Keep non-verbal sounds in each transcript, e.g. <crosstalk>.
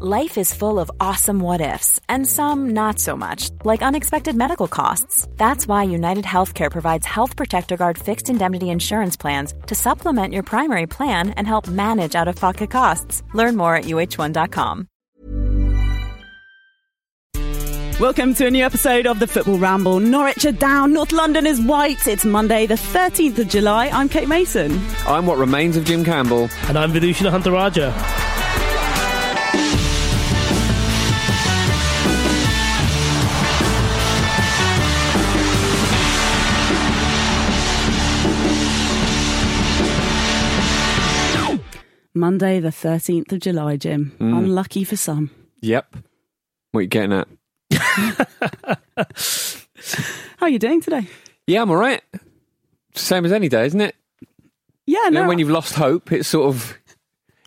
Life is full of awesome what ifs, and some not so much, like unexpected medical costs. That's why United Healthcare provides Health Protector Guard fixed indemnity insurance plans to supplement your primary plan and help manage out of pocket costs. Learn more at uh1.com. Welcome to a new episode of the Football Ramble. Norwich are down, North London is white. It's Monday, the 13th of July. I'm Kate Mason. I'm what remains of Jim Campbell. And I'm Vithushan Ehantharajah. Monday, the 13th of July, Jim. Mm. Unlucky for some. Yep. What are you getting at? <laughs> How are you doing today? Yeah, I'm all right. Same as any day, isn't it? Yeah, And no. then when you've lost hope, it's sort of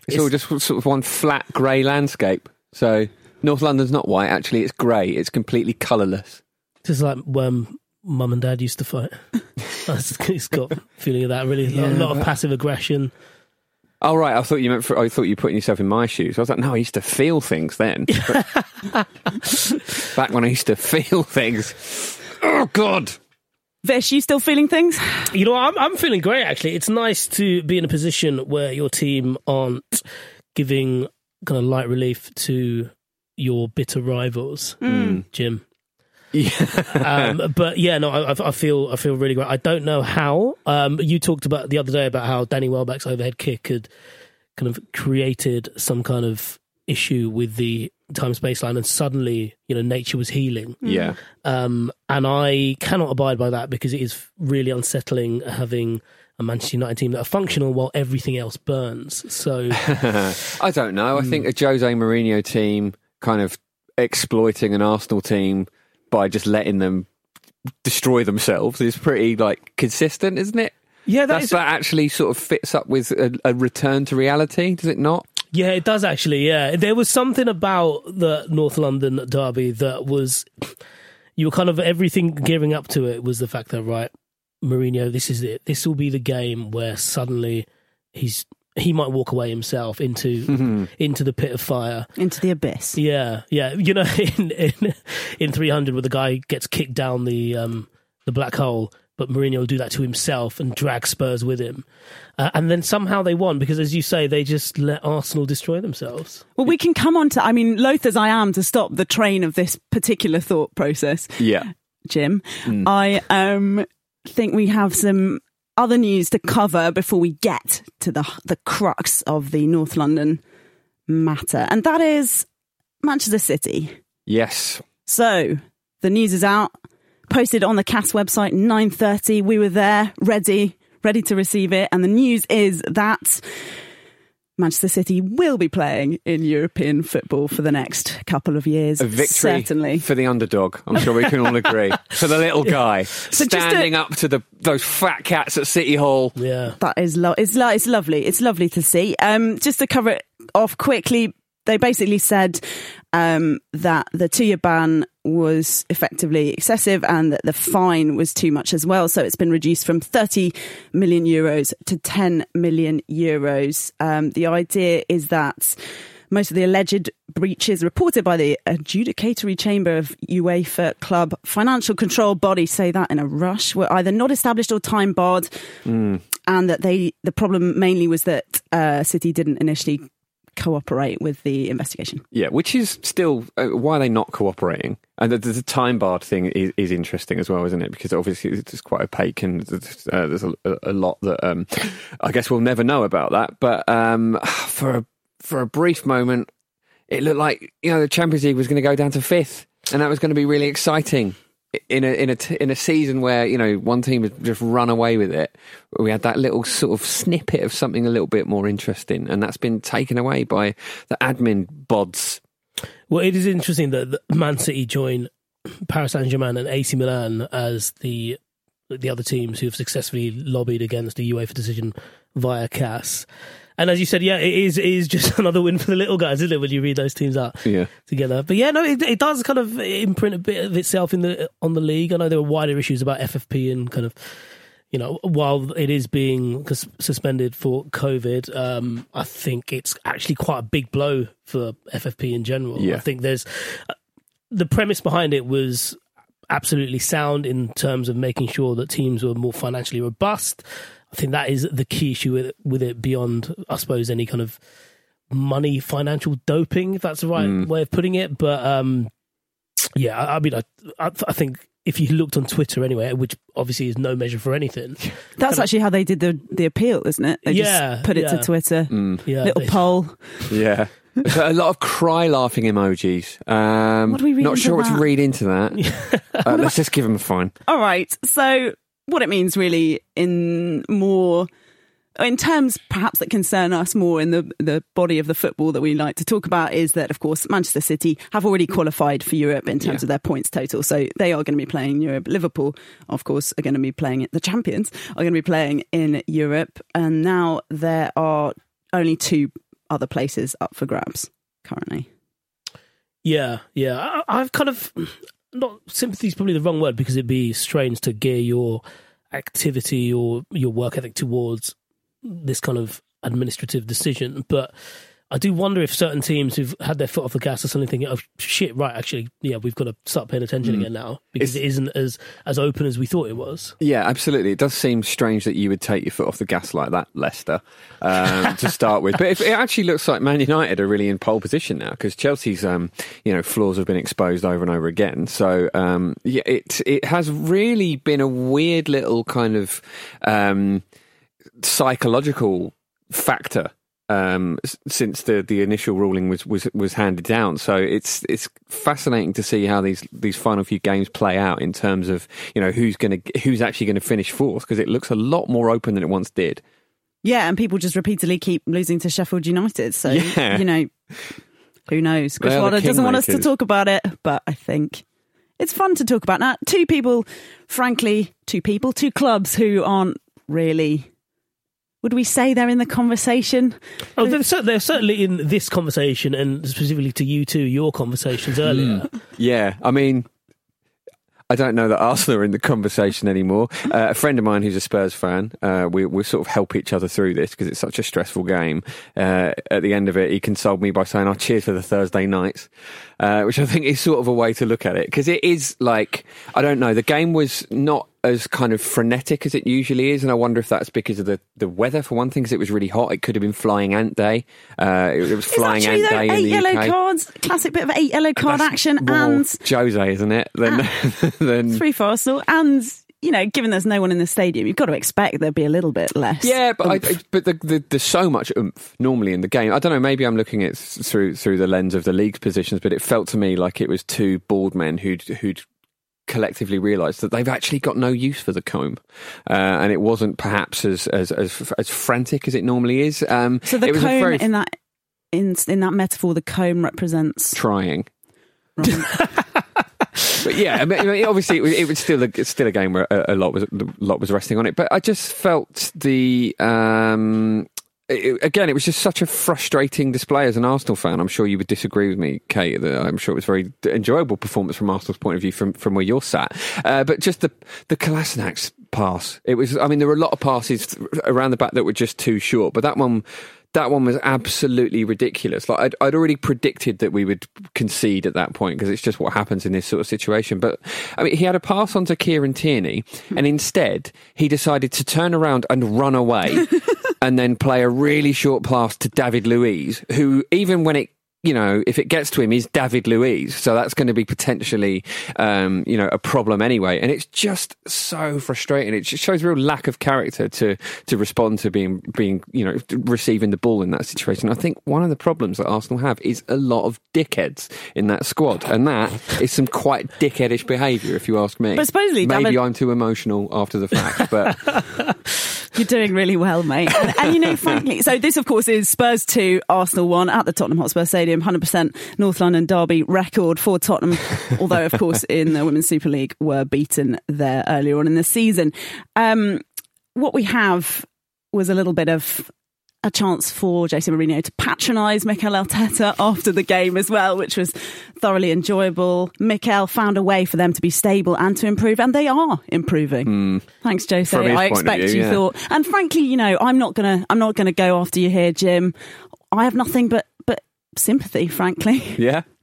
it's, It's- all just sort of one flat grey landscape. So North London's not white. Actually, it's grey. It's completely colourless. This is like when mum and dad used to fight. <laughs> it's got a feeling of that really. a lot of passive aggression. Oh right, I thought you meant. For, I thought you were putting yourself in my shoes. I was like, no, I used to feel things then. <laughs> Back when I used to feel things. Oh God. Vish, you still feeling things? You know, I'm I'm feeling great actually. It's nice to be in a position where your team aren't giving kind of light relief to your bitter rivals, mm. Jim. Yeah. um, but yeah, no, I, I feel I feel really great. I don't know how. Um, you talked about the other day about how Danny Welbeck's overhead kick had kind of created some kind of issue with the time space line, and suddenly you know nature was healing. yeah. Um, and I cannot abide by that because it is really unsettling having a Manchester United team that are functional while everything else burns. So <laughs> I don't know. I think a Jose Mourinho team kind of exploiting an Arsenal team by just letting them destroy themselves is pretty like consistent, isn't it? yeah, that That's, is that actually sort of fits up with a, a return to reality, does it not? Yeah, it does actually. Yeah, there was something about the North London derby that was you were kind of everything gearing up to it was the fact that right, Mourinho, this is it. This will be the game where suddenly he's he might walk away himself into into the pit of fire. Into the abyss. Yeah, yeah. You know, <laughs> in in, in 300, where the guy gets kicked down the um, the black hole, but Mourinho will do that to himself and drag Spurs with him, uh, and then somehow they won because, as you say, they just let Arsenal destroy themselves. Well, we can come on to, I mean, loath as I am to stop the train of this particular thought process, Yeah. Jim, Mm. I um, think we have some other news to cover before we get to the the crux of the North London matter, and that is Manchester City. Yes. So the news is out, posted on the CAS website. Nine thirty, we were there, ready, ready to receive it, and the news is that. Manchester City will be playing in European football for the next couple of years. A victory certainly. for the underdog. I'm sure we can all agree. <laughs> For the little guy just a- standing up to the those fat cats at City Hall. Yeah. That is lo- it's lo- it's lovely. It's lovely to see. Um, just to cover it off quickly, they basically said um, that the two-year ban was effectively excessive and that the fine was too much as well. So it's been reduced from 30 million euros to 10 million euros. Um, the idea is that most of the alleged breaches reported by the adjudicatory chamber of UEFA club financial control body say that in a rush were either not established or time barred and that they the problem mainly was that uh, City didn't initially cooperate with the investigation. Yeah, which is still uh, why are they not cooperating? And the, the time barred thing is, is interesting as well, isn't it? Because obviously it's quite opaque, and there's, uh, there's a, a lot that um, I guess we'll never know about that. But um, <sighs> for a for a brief moment, it looked like you know the Champions League was going to go down to fifth, and that was going to be really exciting in a in a t- in a season where you know one team had just run away with it. We had that little sort of snippet of something a little bit more interesting, and that's been taken away by the admin bods. Well, it is interesting that Man City join Paris Saint Germain and AC Milan as the the other teams who have successfully lobbied against the UEFA decision via CAS. And as you said, yeah, it is it is just <laughs> another win for the little guys, isn't it? When you read those teams out Yeah. together, but yeah, no, it, it does kind of imprint a bit of itself in the on the league. I know there were wider issues about FFP and kind of, you know, while it is being suspended for COVID, um, I think it's actually quite a big blow for FFP in general. Yeah. I think there's uh, the premise behind it was absolutely sound in terms of making sure that teams were more financially robust. I think that is the key issue with it, with it beyond, I suppose, any kind of money financial doping, if that's the right way of putting it. But um, yeah, I, I mean, I, I, I think if you looked on Twitter anyway, which obviously is no measure for anything, <laughs> That's actually how they did the the appeal, isn't it? They Yeah, just put it yeah. to Twitter. yeah, Little they- poll. Yeah. <laughs> A lot of cry laughing emojis. Um, What do we read Not into sure what to read into that. <laughs> uh, let's just give them a fine. All right. So, what it means really in more, in terms perhaps that concern us more in the, the body of the football that we like to talk about is that, of course, Manchester City have already qualified for Europe in terms Yeah. of their points total. So, they are going to be playing Europe. Liverpool, of course, are going to be playing it. The champions are going to be playing in Europe. And now there are only two other places up for grabs currently. Yeah, yeah. I, I've kind of not sympathy is probably the wrong word because it'd be strange to gear your activity or your work ethic towards this kind of administrative decision. But I do wonder if certain teams who've had their foot off the gas are suddenly thinking, "Oh shit, right? Actually, yeah, we've got to start paying attention again now because It's- it isn't as as open as we thought it was." Yeah, absolutely. It does seem strange that you would take your foot off the gas like that, Leicester, um, <laughs> to start with. But if, it actually looks like Man United are really in pole position now because Chelsea's, um, you know, flaws have been exposed over and over again. So um, yeah, it it has really been a weird little kind of um, psychological factor um, since the, the initial ruling was, was was handed down. So it's it's fascinating to see how these these final few games play out in terms of you know who's going to who's actually going to finish fourth because it looks a lot more open than it once did. Yeah, and people just repeatedly keep losing to Sheffield United. So, Yeah. you know, who knows? Chris They're the Wilder doesn't want us to talk about it, but I think it's fun to talk about. Now, two people, frankly, two people, two clubs who aren't really. Would we say they're in the conversation? Oh, they're, cer- they're certainly in this conversation, and specifically to you two, your conversations earlier. Yeah, I mean. I don't know that Arsenal are in the conversation anymore. Uh, a friend of mine who's a Spurs fan, uh, we, we sort of help each other through this because it's such a stressful game. Uh, at the end of it, he consoled me by saying, "I cheers for the Thursday nights," uh, which I think is sort of a way to look at it because it is like I don't know. The game was not as kind of frenetic as it usually is, and I wonder if that's because of the, the weather for one thing. Because it was really hot, it could have been flying ant day. Uh, it, it was flying ant though? day in Eight the yellow UK. cards, classic bit of eight yellow card action, Well, and Jose, isn't it? Then, <laughs> then three for Arsenal. And, you know, given there's no one in the stadium, you've got to expect there'd be a little bit less. Yeah, but I. I- but the, the, there's so much oomph normally in the game. I don't know. Maybe I'm looking at it through through the lens of the league's positions, but it felt to me like it was two bald men who'd who'd collectively realised that they've actually got no use for the comb, uh, and it wasn't perhaps as as as, as frantic as it normally is. Um, so the it was a comb very in that in in that metaphor, the comb represents trying. <laughs> <laughs> But yeah, I mean, obviously, it was, it was still a, still a game where a, a lot was a lot was resting on it. But I just felt the um, it, again, it was just such a frustrating display as an Arsenal fan. I'm sure you would disagree with me, Kate. That I'm sure it was a very enjoyable performance from Arsenal's point of view, from from where you're sat. Uh, but just the the Kolasinac pass, it was. I mean, there were a lot of passes around the back that were just too short, but that one that one was absolutely ridiculous. Like I'd, I'd already predicted that we would concede at that point because it's just what happens in this sort of situation. But I mean, he had a pass on to Kieran Tierney, and instead he decided to turn around and run away, <laughs> and then play a really short pass to David Luiz, who even when it you know, if it gets to him, he's David Luiz. So that's going to be potentially, um, you know, a problem anyway. And it's just so frustrating. It just shows real lack of character to to respond to being being, you know, receiving the ball in that situation. I think one of the problems that Arsenal have is a lot of dickheads in that squad, and that is some quite dickheadish behaviour, if you ask me. But supposedly, maybe David- I'm too emotional after the fact, but <laughs> You're doing really well, mate. <laughs> And, and, you know, frankly, so this, of course, is Spurs 2, Arsenal 1 at the Tottenham Hotspur Stadium, 100% North London derby record for Tottenham, <laughs> although, of course, in the Women's Super League were beaten there earlier on in the season. Um, what we have was a little bit of a chance for Jose Mourinho to patronise Mikel Arteta <laughs> after the game as well, which was thoroughly enjoyable. Mikel found a way for them to be stable and to improve, and they are improving. Thanks, Jose. I expect view, you yeah. thought, and frankly, you know, I'm not gonna, I'm not gonna go after you here, Jim. I have nothing but but sympathy, frankly. yeah. <laughs>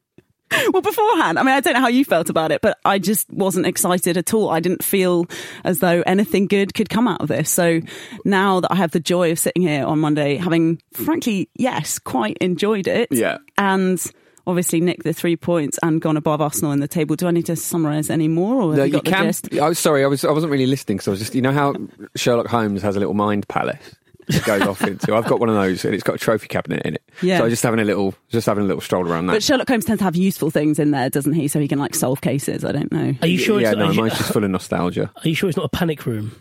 <laughs> well, beforehand, I mean, I don't know how you felt about it, but I just wasn't excited at all. I didn't feel as though anything good could come out of this. So now that I have the joy of sitting here on Monday, having frankly, yes, quite enjoyed it. Yeah. And obviously nicked the three points and gone above Arsenal in the table. Do I need to summarise any more or No, you you can. I was oh, sorry, I was I wasn't really listening because I was just you know how Sherlock Holmes has a little mind palace it goes off into. I've got one of those and it's got a trophy cabinet in it. Yeah. So I was just having a little just having a little stroll around that. But Sherlock Holmes tends to have useful things in there, doesn't he? So he can like solve cases. I don't know. Are you sure? yeah, it's, no, are, you, mine's just full of nostalgia. are you sure it's not a panic room?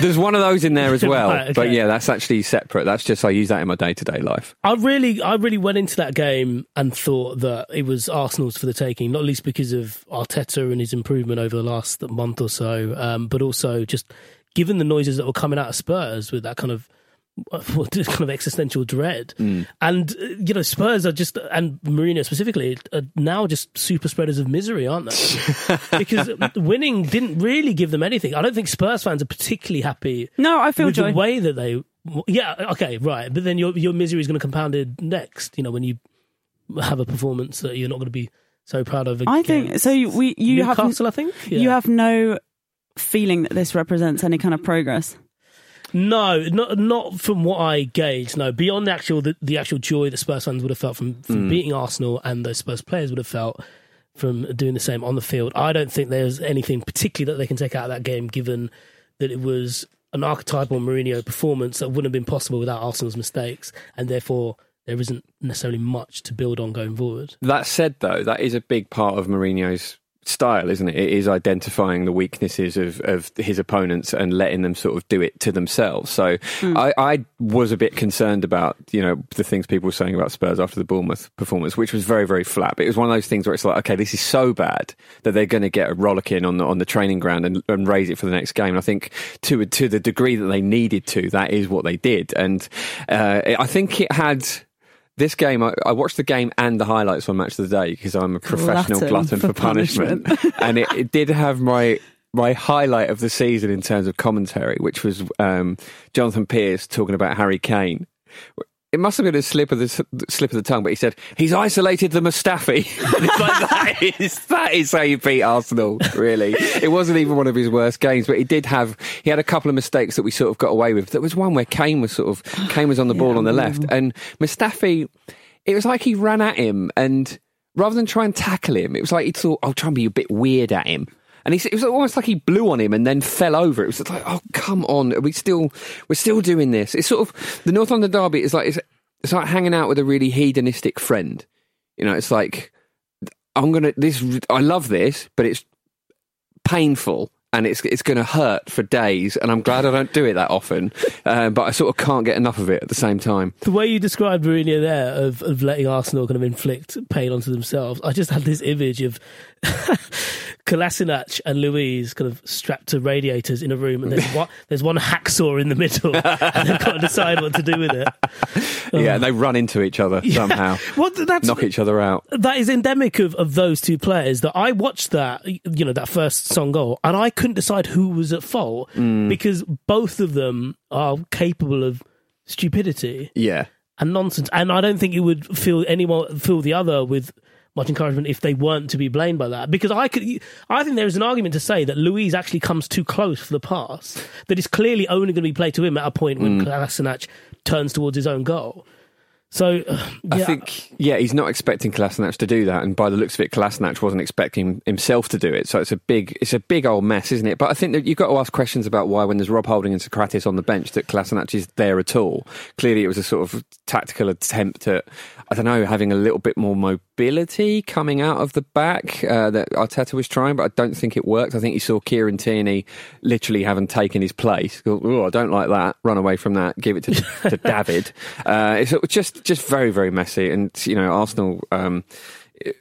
There's one of those in there as <laughs> well, Right, okay. but yeah, that's actually separate. That's just I use that in my day to day life. I really, I really went into that game and thought that it was Arsenal's for the taking, not least because of Arteta and his improvement over the last month or so, um, but also just given the noises that were coming out of Spurs with that kind of what <laughs> kind of existential dread. Mm. And uh, you know, Spurs are just and Mourinho specifically are now just super spreaders of misery, aren't they? <laughs> because winning didn't really give them anything. I don't think Spurs fans are particularly happy No, I feel with joy. the way that they yeah okay right but then your your misery is going to compounded next you know when you have a performance that you're not going to be so proud of I think so. You, we you have Newcastle I think you have no feeling that this represents any kind of progress. No not not from what I gauge no. Beyond the actual the, the actual joy that Spurs fans would have felt from, from mm. beating Arsenal and the Spurs players would have felt from doing the same on the field I don't think there's anything particularly that they can take out of that game given that it was an archetypal Mourinho performance that wouldn't have been possible without Arsenal's mistakes and therefore there isn't necessarily much to build on going forward. That said, though, that is a big part of Mourinho's style, isn't it? It is identifying the weaknesses of, of his opponents and letting them sort of do it to themselves. So I, I was a bit concerned about, you know, the things people were saying about Spurs after the Bournemouth performance, which was very, very flat. But it was one of those things where it's like, okay, this is so bad that they're going to get a rollicking on the, on the training ground and, and raise it for the next game. And I think to, to the degree that they needed to, that is what they did. And uh, I think it had this game, I, I watched the game and the highlights on Match of the Day because I'm a professional Glutton glutton, for for, punishment, <laughs> and it, it did have my my highlight of the season in terms of commentary, which was um, Jonathan Pearce talking about Harry Kane. It must have been a slip of the slip of the tongue, but he said he's isolated the Mustafi. <laughs> And it's like <laughs> that is that is how you beat Arsenal. Really, it wasn't even one of his worst games, but he did have he had a couple of mistakes that we sort of got away with. There was one where Kane was sort of Kane was on the <sighs> ball on the left, and Mustafi. It was like he ran at him, and rather than try and tackle him, it was like he thought, "I'll try and be a bit weird at him." And he, it was almost like he blew on him and then fell over. It was like, oh come on, are we still we're still doing this. It's sort of the North London derby is like it's, it's like hanging out with a really hedonistic friend. You know, it's like I'm gonna this. I love this, but it's painful and it's it's going to hurt for days. And I'm glad I don't do it that often, uh, but I sort of can't get enough of it at the same time. the way you described Mourinho there of, of letting Arsenal kind of inflict pain onto themselves, I just had this image of <laughs> Kolasinac and Luiz kind of strapped to radiators in a room, and there's <laughs> one, there's one hacksaw in the middle, and they've got to decide what to do with it. Yeah, and they run into each other somehow, <laughs> Well, that's knock each other out. that is endemic of, of those two players that I watched that you know that first song goal and I couldn't decide who was at fault Mm. because both of them are capable of stupidity Yeah. and nonsense and I don't think you would feel anyone feel the other with much encouragement if they weren't to be blamed by that. Because I could I think there is an argument to say that Luiz actually comes too close for the pass that is clearly only going to be played to him at a point when mm. Kolasinac turns towards his own goal so uh, <sighs> I think, yeah, he's not expecting Kolasinac to do that, and by the looks of it, Kolasinac wasn't expecting himself to do it. So it's a big, it's a big old mess, isn't it? But I think that you've got to ask questions about why, when there's Rob Holding and Sokratis on the bench, that Kolasinac is there at all. Clearly, it was a sort of tactical attempt at, I don't know, having a little bit more mobility coming out of the back uh, that Arteta was trying, but I don't think it worked. I think you saw Kieran Tierney literally having taken his place. Oh, I don't like that. Run away from that. Give it to, to <laughs> David. Uh, it's just just very very messy, and you know Arsenal. Um,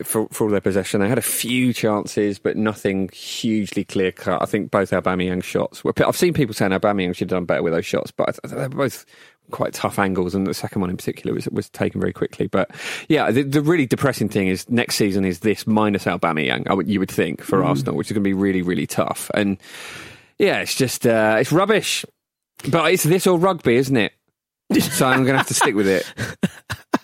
for, for all their possession, they had a few chances, but nothing hugely clear cut. I think both Aubameyang shots were. I've seen people saying Aubameyang should have done better with those shots, but I- they're both quite tough angles, and the second one in particular was was taken very quickly. But yeah, the, the really depressing thing is next season is this minus Aubameyang. I would, you would think for Arsenal, which is going to be really really tough. And yeah, it's just uh, it's rubbish. But it's this or rugby, isn't it? So I'm going to have to stick with it.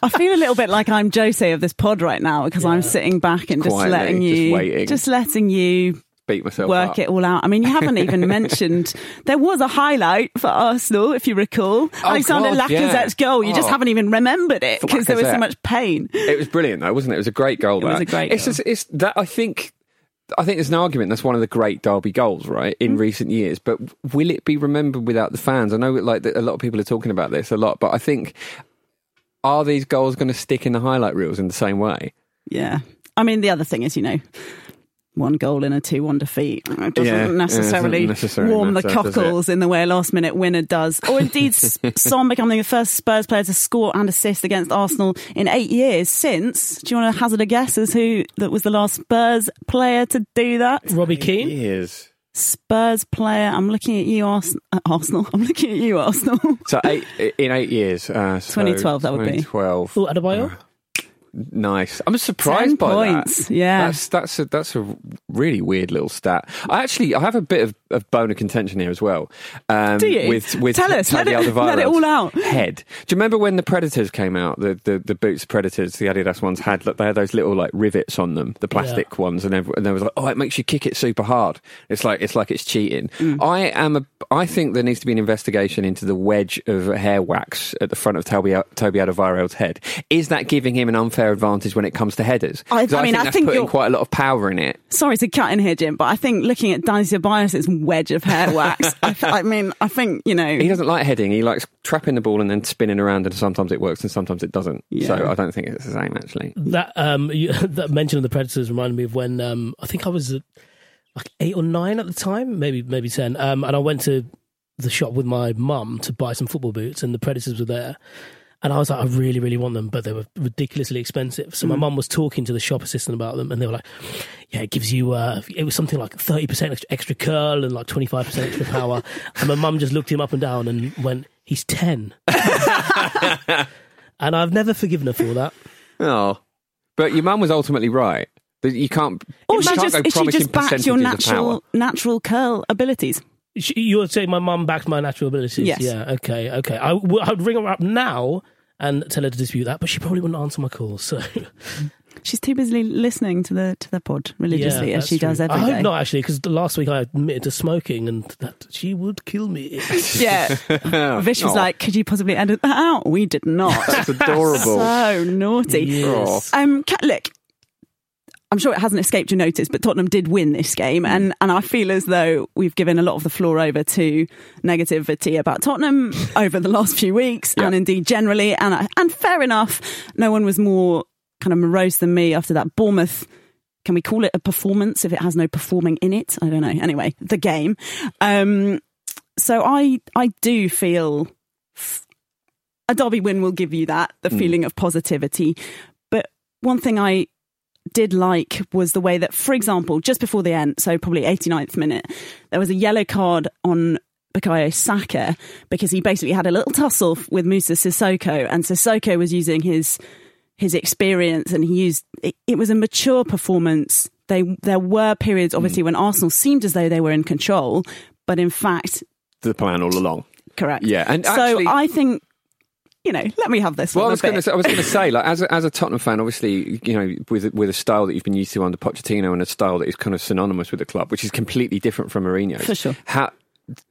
I feel a little bit like I'm Jose of this pod right now because I'm sitting back and just Quietly, letting just you, waiting. just letting you Beat myself work up. it all out. I mean, you haven't even <laughs> mentioned there was a highlight for Arsenal, if you recall, oh, Alexander Oh, God, yeah. Lacazette's goal. You just Oh. haven't even remembered it because there was so much pain. It was brilliant, though, wasn't it? It was a great goal. It was a great It's goal. just it's that I think. I think there's an argument that's one of the great Derby goals, right, in Mm. recent years. But will it be remembered without the fans? I know, like that a lot of people are talking about this a lot, but I think are these goals going to stick in the highlight reels in the same way? Yeah. I mean, the other thing is, you know, one goal in a 2 1 defeat. It doesn't Yeah, yeah, it doesn't necessarily necessarily warm the matter, does cockles in the way a last minute winner does. Or indeed, <laughs> S- Son becoming the first Spurs player to score and assist against Arsenal in eight years since. Do you want to hazard a guess as who that was the last Spurs player to do that? Robbie Keane Years. Spurs player. I'm looking at you, Ars- uh, Arsenal. <laughs> I'm looking at you, Arsenal. So eight in eight years. Uh, so 2012 that would be. 2012. oh Adebayor Nice. I'm surprised Ten by points, that. yeah. that's that's a that's a really weird little stat. I actually I have a bit of, of bone of contention here as well. Um, Do you? With with Tell us, let Taddy it- <laughs> let it Alderweireld's all out. Head. Do you remember when the Predators came out? The the, the boots Predators, the Adidas ones had they had those little like rivets on them, the plastic ones, and, every, and there was like, oh, it makes you kick it super hard. It's like it's like it's cheating. Mm. I am a. I think there needs to be an investigation into the wedge of hair wax at the front of Toby Toby Alderweireld's head. Is that giving him an unfair advantage when it comes to headers? I- 'Cause I mean, think I that's think putting you're- quite a lot of power in it. Sorry to cut in here, Jim, but I think looking at Danny Ceballos' wedge of hair wax, <laughs> I, th- I mean, I think, you know. He doesn't like heading. He likes trapping the ball and then spinning around, and sometimes it works and sometimes it doesn't. Yeah. So I don't think it's the same actually. that um <laughs> you, that mention of the predators reminded me of when um I think I was uh, like eight or nine at the time, maybe maybe ten. Um, and I went to the shop with my mum to buy some football boots, and the predators were there. And I was like, I really, really want them, but they were ridiculously expensive. So my mum was talking to the shop assistant about them, and they were like, "Yeah, it gives you." Uh, it was something like thirty percent extra, extra curl and like twenty five percent extra power. <laughs> and my mum just looked him up and down and went, "He's 10. <laughs> and I've never forgiven her for that. Oh, but your mum was ultimately right. You can't. Or you she can't just, go is she just backed your percentages of power. natural, natural curl abilities? You're saying my mum backed my natural abilities? Yes. Yeah. Okay. Okay. I, would ring her up now and tell her to dispute that, but she probably wouldn't answer my calls. So <laughs> She's too busy listening to the to the pod religiously yeah, as she that's does true. every I day. hope not actually, because last week I admitted to smoking and that she would kill me. <laughs> Yeah. <laughs> Vish was Oh. like, could you possibly edit that out? We did not. That's adorable. so naughty. Yes. Um, Ca- look, I'm sure it hasn't escaped your notice, but Tottenham did win this game, mm. and and I feel as though we've given a lot of the floor over to negativity about Tottenham <laughs> over the last few weeks, Yeah. and indeed generally, and uh, and fair enough. No one was more kind of morose than me after that Bournemouth. Can we call it a performance if it has no performing in it? I don't know. Anyway, the game. Um, so I I do feel a derby win will give you that the mm. feeling of positivity. But one thing I did like was the way that, for example, just before the end, so probably 89th minute, there was a yellow card on Bukayo Saka because he basically had a little tussle with Moussa Sissoko, and Sissoko was using his his experience, and he used it, it was a mature performance. They there were periods, hmm. obviously, when Arsenal seemed as though they were in control, but in fact, The plan all along. correct. Yeah, and so actually- I think you know, let me have this. Well, I one a was going bit. to I was going to say, like, as a, as a Tottenham fan, obviously, you know, with with a style that you've been used to under Pochettino and a style that is kind of synonymous with the club, which is completely different from Mourinho. For sure. How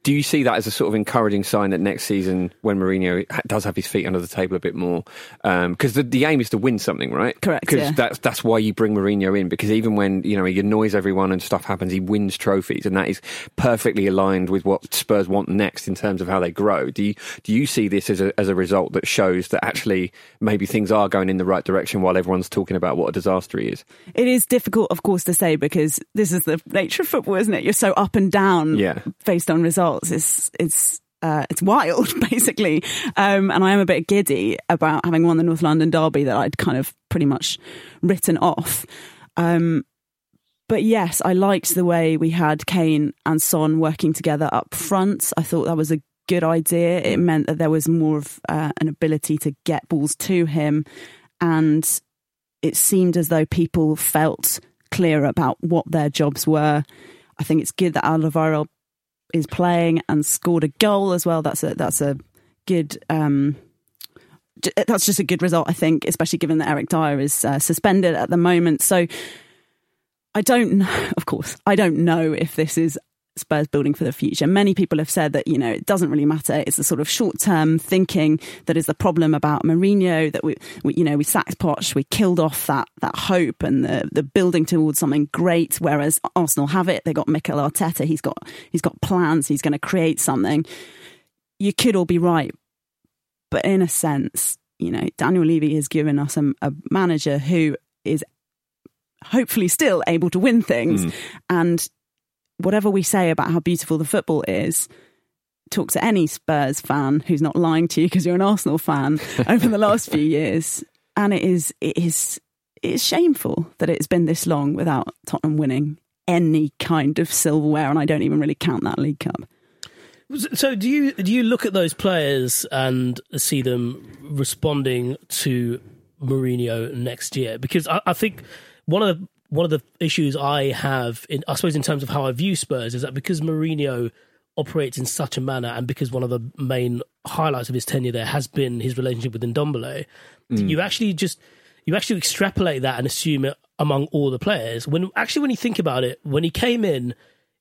do you see that as a sort of encouraging sign that next season, when Mourinho does have his feet under the table a bit more, um, because the, the aim is to win something, right? Correct, Because yeah. that's that's why you bring Mourinho in. Because even when you know he annoys everyone and stuff happens, he wins trophies, and that is perfectly aligned with what Spurs want next in terms of how they grow. Do you do you see this as a as a result that shows that actually maybe things are going in the right direction while everyone's talking about what a disaster he is? It is difficult, of course, to say because this is the nature of football, isn't it? You're so up and down Yeah. based on results. It's it's uh, it's wild, <laughs> basically. Um, and I am a bit giddy about having won the North London derby that I'd kind of pretty much written off. Um, but yes, I liked the way we had Kane and Son working together up front. I thought that was a good idea. It meant that there was more of uh, an ability to get balls to him, and it seemed as though people felt clear about what their jobs were. I think it's good that Alvaro is playing and scored a goal as well. That's a that's a good. Um, that's just a good result, I think, especially given that Eric Dier is uh, suspended at the moment. So I don't <laughs> of course, I don't know if this is Spurs building for the future. Many people have said that, you know, it doesn't really matter. It's the sort of short term thinking that is the problem about Mourinho, that we, we, you know, we sacked Poch, we killed off that, that hope and the, the building towards something great. Whereas Arsenal have it. They got Mikel Arteta. He's got, he's got plans. He's going to create something. You could all be right. But in a sense, you know, Daniel Levy has given us a, a manager who is hopefully still able to win things. Hmm. And whatever we say about how beautiful the football is, talk to any Spurs fan who's not lying to you because you're an Arsenal fan <laughs> over the last few years, and it is it is it is shameful that it's been this long without Tottenham winning any kind of silverware, and I don't even really count that League Cup. So do you do you look at those players and see them responding to Mourinho next year? Because I, I think one of the one of the issues I have, in, I suppose, in terms of how I view Spurs, is that because Mourinho operates in such a manner, and because one of the main highlights of his tenure there has been his relationship with Ndombele, you actually just you actually extrapolate that and assume it among all the players. When actually, when you think about it, when he came in,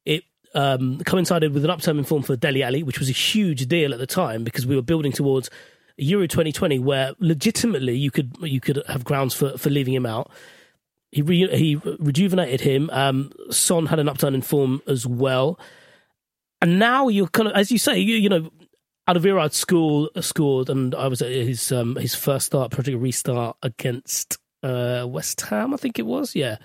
it um, coincided with an upturn in form for Dele Alli, which was a huge deal at the time because we were building towards Euro 2020, where legitimately you could you could have grounds for, for leaving him out. He re, he rejuvenated him. Um, Son had an upturn in form as well, and now you're kind of as you say, you, you know. Alderweireld school scored, and I was at his um, his first start, Project Restart against uh, West Ham, I think it was. Yeah,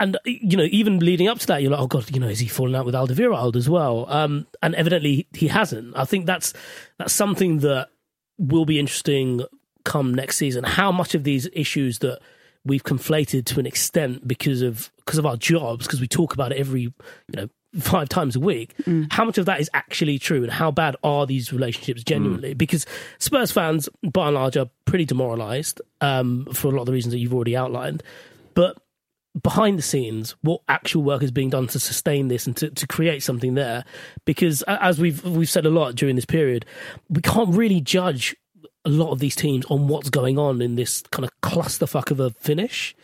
and you know, even leading up to that, you're like, oh god, you know, is he falling out with Alderweireld as well? Um, and evidently he hasn't. I think that's that's something that will be interesting come next season. How much of these issues that we've conflated to an extent because of because of our jobs, because we talk about it every you know five times a week. How much of that is actually true, and how bad are these relationships genuinely? Because Spurs fans, by and large, are pretty demoralised um, for a lot of the reasons that you've already outlined, but behind the scenes what actual work is being done to sustain this and to, to create something there because as we've we've said a lot during this period we can't really judge a lot of these teams on what's going on in this kind of clusterfuck of a finish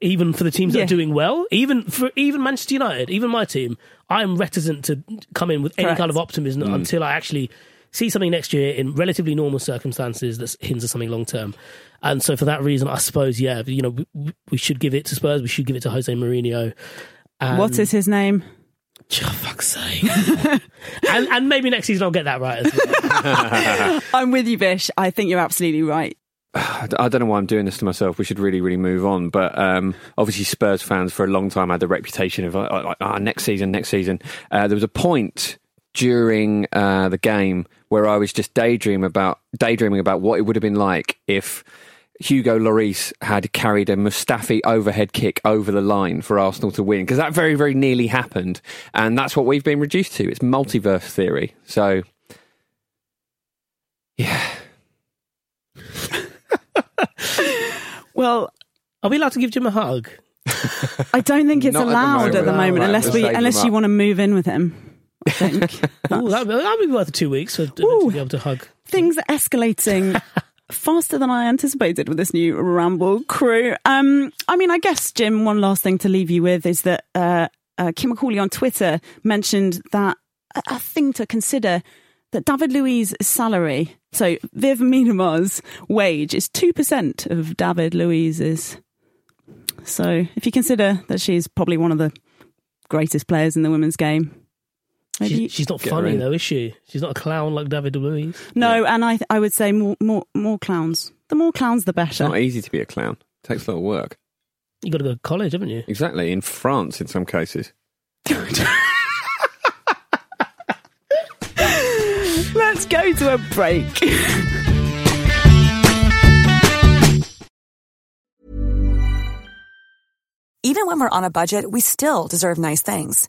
even for the teams that are doing well even for even Manchester United even my team I'm reticent to come in with any kind of optimism mm. until I actually see something next year in relatively normal circumstances that hints at something long term. And so for that reason, I suppose, yeah, you know, we, we should give it to Spurs. We should give it to Jose Mourinho. And, what is his name? Oh, fuck's sake. <laughs> and, and maybe next season I'll get that right as well. <laughs> I'm with you, Bish. I think you're absolutely right. I <sighs> I don't know why I'm doing this to myself. We should really, really move on. But um, obviously, Spurs fans for a long time had the reputation of uh, like, ah, next season, next season. Uh, there was a point during uh, the game where I was just daydreaming about daydreaming about what it would have been like if Hugo Lloris had carried a Mustafi overhead kick over the line for Arsenal to win because that very, very nearly happened. And that's what we've been reduced to. It's multiverse theory. So, yeah. <laughs> Well, Are we allowed to give Jim a hug? <laughs> I don't think it's Not at the allowed at the moment. moment, Right, unless we'll we save unless you want to move in with him. I think <laughs> Ooh, that that'd be worth two weeks for to be able to hug. things are escalating faster than I anticipated with this new Ramble crew. Um, I mean, I guess Jim. One last thing to leave you with is that uh, uh, Kim McCauley on Twitter mentioned that a, a thing to consider that David Luiz' salary, so Viv Miedema's wage, is two percent of David Luiz's. So if you consider that she's probably one of the greatest players in the women's game. Maybe, She's, she's not funny though, is she? She's not a clown like David Luiz. no, and I I would say more more more clowns. The more clowns, the It's better. not easy to be a clown. It takes a lot of work. You got to go to college, haven't you? Exactly. In France, in some cases. <laughs> Let's go to a break. Even when we're on a budget, we still deserve nice things.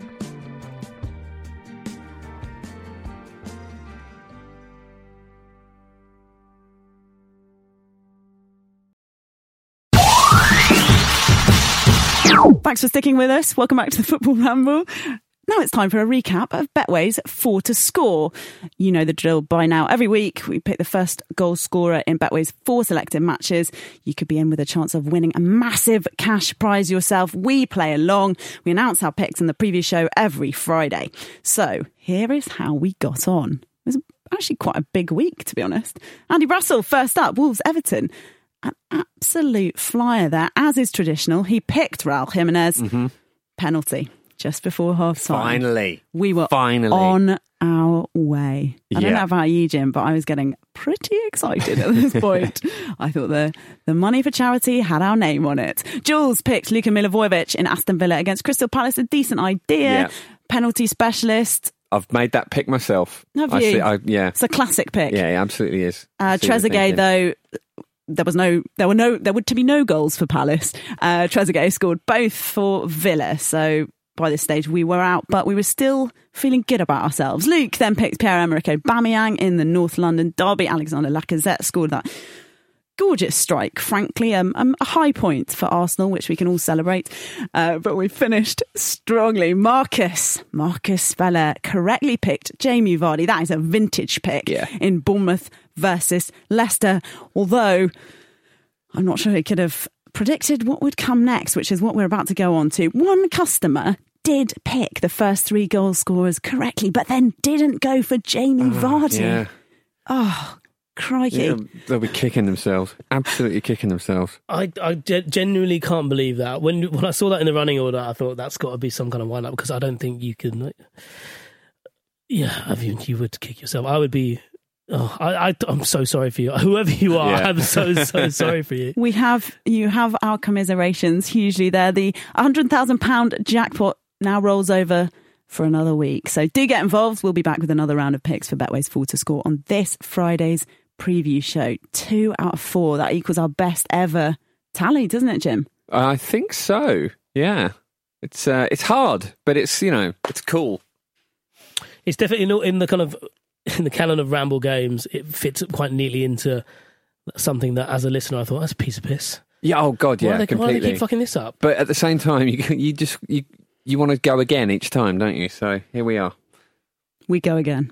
Thanks for sticking with us. Welcome back to the <laughs> Football Ramble. Now it's time for a recap of Betway's four to score. You know the drill by now. Every week we pick the first goal scorer in Betway's four selected matches. You could be in with a chance of winning a massive cash prize yourself. We play along. We announce our picks in the preview show every Friday. So here is how we got on. It was actually quite a big week, to be honest. Andy Russell, first up, Wolves Everton an absolute flyer there, as is traditional. He picked Raul Jimenez. Penalty just before half time. Finally. We were Finally. on our way. I don't Yeah. know about you, Jim, but I was getting pretty excited at this <laughs> point. I thought the, the money for charity had our name on it. Jules picked Luka Milivojevic in Aston Villa against Crystal Palace. A decent idea. Yeah. Penalty specialist. I've made that pick myself. Have I you? See, I, yeah. It's a classic pick. Yeah, it absolutely is. Uh, See what you're Trezeguet, though, there was no, there were no, there were to be no goals for Palace. Uh, Trezeguet scored both for Villa, so by this stage we were out, but we were still feeling good about ourselves. Luke then picked Pierre Emerick Aubameyang in the North London derby. Alexander Lacazette scored that gorgeous strike, frankly, um, um, a high point for Arsenal, which we can all celebrate. Uh, but we finished strongly. Marcus, Marcus Speller correctly picked Jamie Vardy. That is a vintage pick Yeah. in Bournemouth versus Leicester. Although I'm not sure he could have predicted what would come next, which is what we're about to go on to. One customer did pick the first three goal scorers correctly, but then didn't go for Jamie ah, Vardy. Yeah. Oh, crikey. Yeah, they'll be kicking themselves. Absolutely kicking themselves. I, I genuinely can't believe that. When when I saw that in the running order, I thought that's got to be some kind of wind up because I don't think you can. Yeah, I mean, you would kick yourself. I would be. Oh, I, I, I'm so sorry for you. <laughs> Whoever you are, Yeah. I'm so, so <laughs> sorry for you. We have you have our commiserations hugely there. The hundred thousand pound jackpot now rolls over for another week. So do get involved. We'll be back with another round of picks for Betway's Four to Score on this Friday's preview show. Two out of four. That equals our best ever tally, doesn't it, Jim? I think so. Yeah. It's uh, it's hard, but it's you know it's cool. It's definitely not in the kind of in the canon of Ramble games. It fits quite neatly into something that, as a listener, I thought that's a piece of piss. Yeah. Oh God. Yeah. are they, why do they keep fucking this up? but at the same time, <laughs> you you just you you want to go again each time, don't you? So here we are. we go again.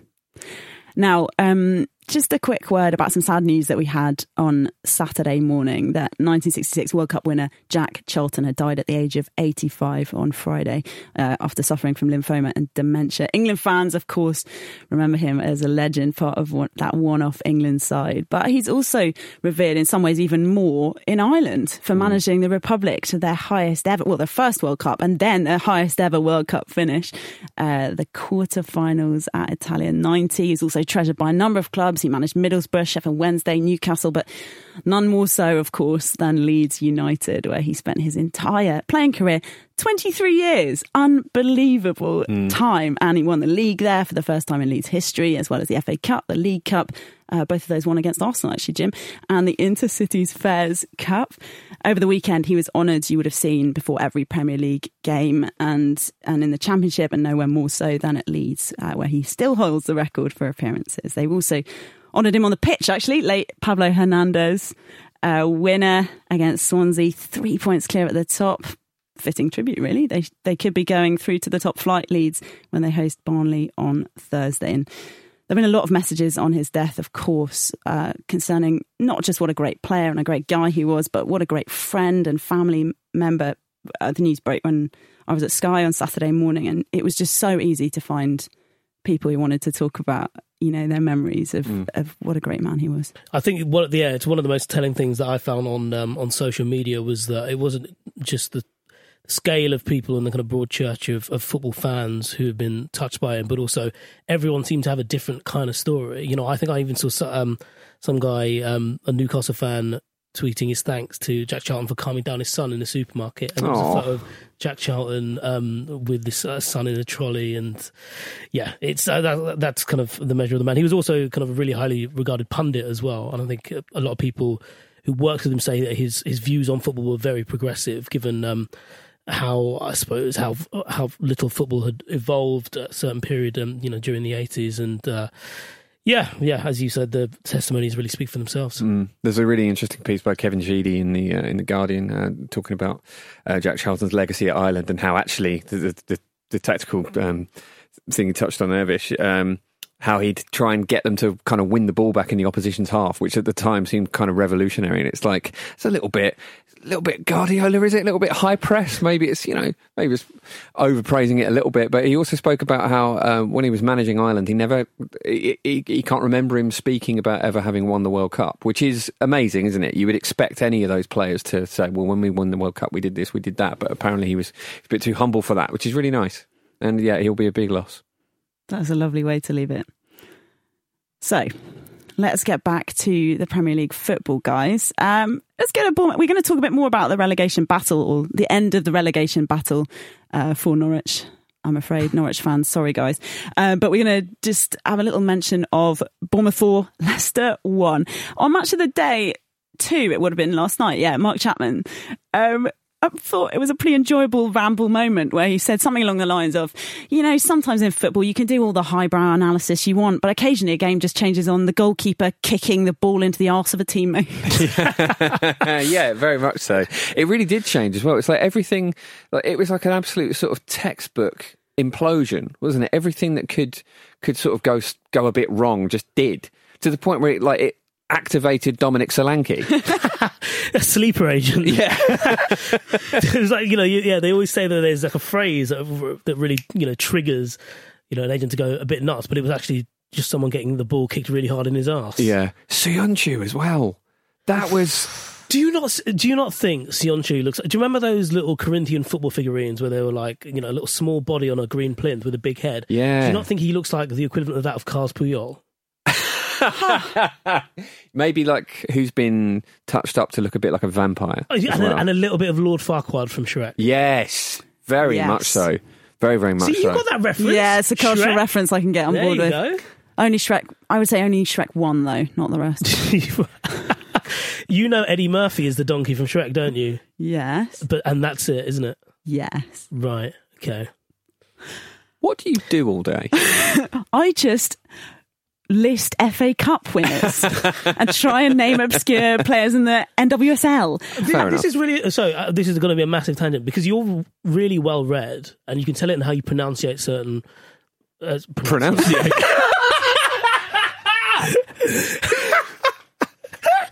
Now, um, just a quick word about some sad news that we had on Saturday morning that 1966 World Cup winner Jack Charlton had died at the age of 85 on Friday uh, after suffering from lymphoma and dementia. England fans, of course, remember him as a legend, part of one, that one off England side. But he's also revered in some ways even more in Ireland for managing the Republic to their highest ever, well, their first World Cup and then their highest ever World Cup finish, uh, the quarterfinals at Italia 90. He's also treasured by a number of clubs. He managed Middlesbrough, Sheffield Wednesday, Newcastle, but none more so, of course, than Leeds United, where he spent his entire playing career 23 years. Unbelievable time. And he won the league there for the first time in Leeds history, as well as the FA Cup, the League Cup. Uh, both of those won against Arsenal, actually, Jim, and the Intercities Fairs Cup. Over the weekend, he was honoured, you would have seen, before every Premier League game and, and in the Championship, and nowhere more so than at Leeds, uh, where he still holds the record for appearances. They've also honoured him on the pitch, actually, late Pablo Hernandez, uh, winner against Swansea, three points clear at the top. Fitting tribute, really. They they could be going through to the top flight Leeds when they host Barnsley on Thursday. And there have been a lot of messages on his death, of course, uh, concerning not just what a great player and a great guy he was, but what a great friend and family member. Uh, the news broke when I was at Sky on Saturday morning, and it was just so easy to find people who wanted to talk about, you know, their memories of, of what a great man he was. I think what yeah, it's one of the most telling things that I found on um, on social media was that it wasn't just the scale of people in the kind of broad church of, of football fans who have been touched by him, but also everyone seemed to have a different kind of story. You know, I think I even saw so- um, some guy, um, a Newcastle fan, tweeting his thanks to Jack Charlton for calming down his son in the supermarket, and it was a photo of Jack Charlton um, with this uh, son in a trolley, and yeah, it's uh, that, that's kind of the measure of the man. He was also kind of a really highly regarded pundit as well, and I think a lot of people who worked with him say that his his views on football were very progressive, given. Um, how I suppose how how little football had evolved at a certain period, um, you know, during the eighties, and uh, yeah, yeah, as you said, the testimonies really speak for themselves. Mm. There's a really interesting piece by Kevin Sheedy in the uh, in the Guardian uh, talking about uh, Jack Charlton's legacy at Ireland and how actually the the, the, the tactical um, thing he touched on there, Vish, um, how he'd try and get them to kind of win the ball back in the opposition's half, which at the time seemed kind of revolutionary. And it's like it's a little bit. A little bit Guardiola, is it? A little bit high press. Maybe it's you know maybe it's overpraising it a little bit. But he also spoke about how uh, when he was managing Ireland, he never he, he, he can't remember him speaking about ever having won the World Cup, which is amazing, isn't it? You would expect any of those players to say, "Well, when we won the World Cup, we did this, we did that." But apparently, he was a bit too humble for that, which is really nice. And yeah, he'll be a big loss. That's a lovely way to leave it. So, let's get back to the Premier League football, guys. Um, let's get a ball. We're going to talk a bit more about the relegation battle or the end of the relegation battle uh, for Norwich. I'm afraid, Norwich fans. Sorry, guys. Uh, but we're going to just have a little mention of Bournemouth 4, <laughs> Leicester 1. On match of the day, two, it would have been last night. Yeah, Mark Chapman. Um, I thought it was a pretty enjoyable ramble moment where he said something along the lines of, you know, sometimes in football you can do all the highbrow analysis you want, but occasionally a game just changes on the goalkeeper kicking the ball into the arse of a teammate. <laughs> <laughs> yeah, very much so. It really did change as well. It's like everything, like it was like an absolute sort of textbook implosion, wasn't it? Everything that could could sort of go go a bit wrong just did to the point where it like it activated Dominic Solanke. <laughs> <laughs> a sleeper agent. Yeah. <laughs> it's like you know, yeah. They always say that there's like a phrase that, that really you know triggers you know an agent to go a bit nuts, but it was actually just someone getting the ball kicked really hard in his ass. yeah, Soyuncu as well. That was Do you not do you not think Soyuncu looks? Do you remember those little Corinthian football figurines where they were like you know a little small body on a green plinth with a big head? Yeah. Do you not think he looks like the equivalent of that of Carles Puyol? <laughs> maybe like who's been touched up to look a bit like a vampire. Oh, yeah, and, well. a, and a little bit of Lord Farquaad from Shrek. yes, very Yes. much so. Very, very much See, so. you got that reference. yeah, it's a cultural Shrek. reference I can get on There board you with. go. Only Shrek, I would say only Shrek 1 though, not the rest. <laughs> you know Eddie Murphy is the donkey from Shrek, don't you? yes. But and that's it, isn't it? Yes. Right. Okay. What do you do all day? <laughs> I just list FA Cup winners <laughs> and try and name obscure players in the NWSL. Fair this enough. is really so. Uh, this is going to be a massive tangent because you're really well read, and you can tell it in how you pronunciate certain. Uh, Pronunciate. <laughs> <laughs>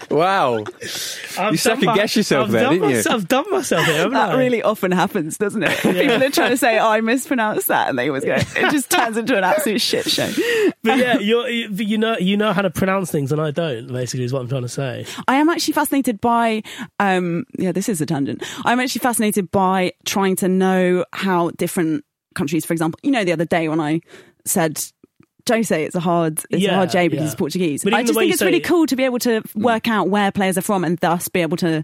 wow. I've You second guess yourself I've there, didn't you? I've done myself here. That I? really often happens, doesn't it? People are trying to say, oh, I mispronounced that, and they always go, it just turns into an absolute shit show. But yeah, you're, you you know you know how to pronounce things, and I don't. Basically, is what I'm trying to say. I am actually fascinated by, um, yeah, this is a tangent. I'm actually fascinated by trying to know how different countries, for example, you know, the other day when I said, Jose, it's a hard, it's a hard J because yeah. he's Portuguese. But I just think it's really say- cool to be able to work out where players are from and thus be able to,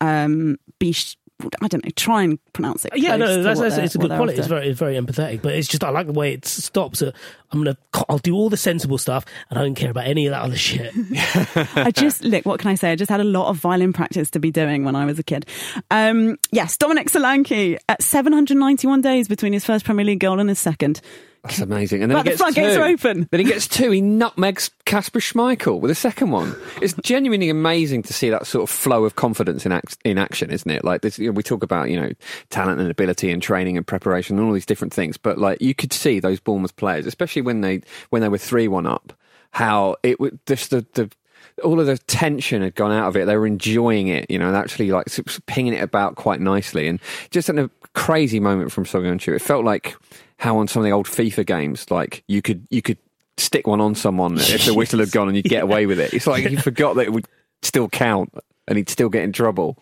um, be, sh- I don't know, try and pronounce it. Yeah, no, that's, that's it's a good they're quality. It's very it's very empathetic, but it's just I like the way it stops. At, I'm gonna I'll do all the sensible stuff, and I don't care about any of that other shit. <laughs> I just look. What can I say? I just had a lot of violin practice to be doing when I was a kid. Um, yes, Dominic Solanke at 791 days between his first Premier League goal and his second. That's amazing. And then But he the gets floodgates two. are open. Then he gets two. He nutmegs Kasper Schmeichel with a second one. It's genuinely amazing to see that sort of flow of confidence in act, in action, isn't it? Like this, you know, we talk about you know talent and ability and training and preparation and all these different things, but like you could see those Bournemouth players, especially when they when they were three one up, how it would just the. the all of the tension had gone out of it. They were enjoying it, you know, and actually like pinging it about quite nicely. And just in a crazy moment from Soyuncu, it felt like how on some of the old FIFA games, like you could you could stick one on someone if the whistle had gone and you'd get <laughs> away with it. It's like he forgot that it would still count and he'd still get in trouble.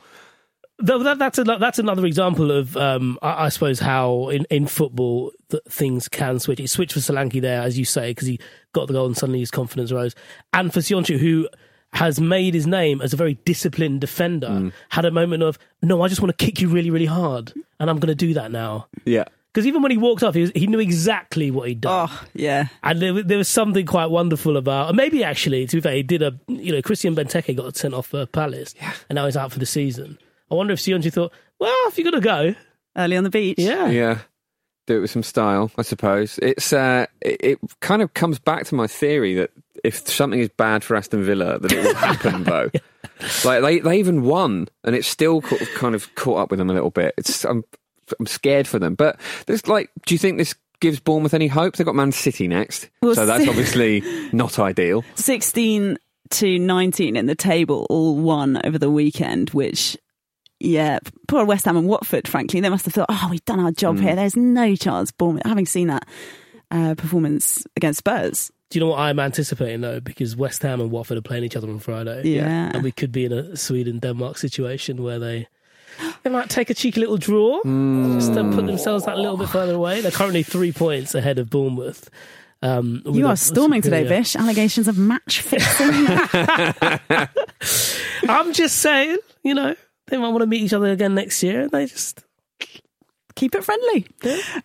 Though that, that's a, that's another example of, um, I, I suppose, how in, in football th- things can switch. It switched for Solanke there, as you say, because he got the goal and suddenly his confidence rose. And for Soyuncu, who has made his name as a very disciplined defender, had a moment of, no, I just want to kick you really, really hard, and I'm going to do that now. Yeah. Because even when he walked off, he, was, he knew exactly what he'd done. Oh, yeah. And there, there was something quite wonderful about, maybe actually, to be fair, he did a, you know, Christian Benteke got sent off for Palace, and now he's out for the season. I wonder if Soyuncu thought, well, if you're going to go, Early on the beach. yeah. Yeah. Do it with some style, I suppose. It's uh, it, it kind of comes back to my theory that if something is bad for Aston Villa, that it will happen. <laughs> though, like they they even won, and it's still ca- kind of caught up with them a little bit. It's I'm I'm scared for them, but there's like, do you think this gives Bournemouth any hope? They've got Man City next, Well, so that's obviously not ideal. <laughs> 16 to 19 in the table, all won over the weekend, which, yeah, poor West Ham and Watford, frankly, they must have thought, oh, we've done our job Mm. here. There's no chance, Bournemouth, having seen that uh, performance against Spurs. Do you know what I'm anticipating though? Because West Ham and Watford are playing each other on Friday. Yeah. And we could be in a Sweden Denmark situation where they they might take a cheeky little draw, just to put themselves that little bit further away. They're currently three points ahead of Bournemouth. Um, You a- are storming today, <laughs> Vish. Allegations of match fixing. <laughs> I'm just saying, you know, they might want to meet each other again next year. They just keep it friendly.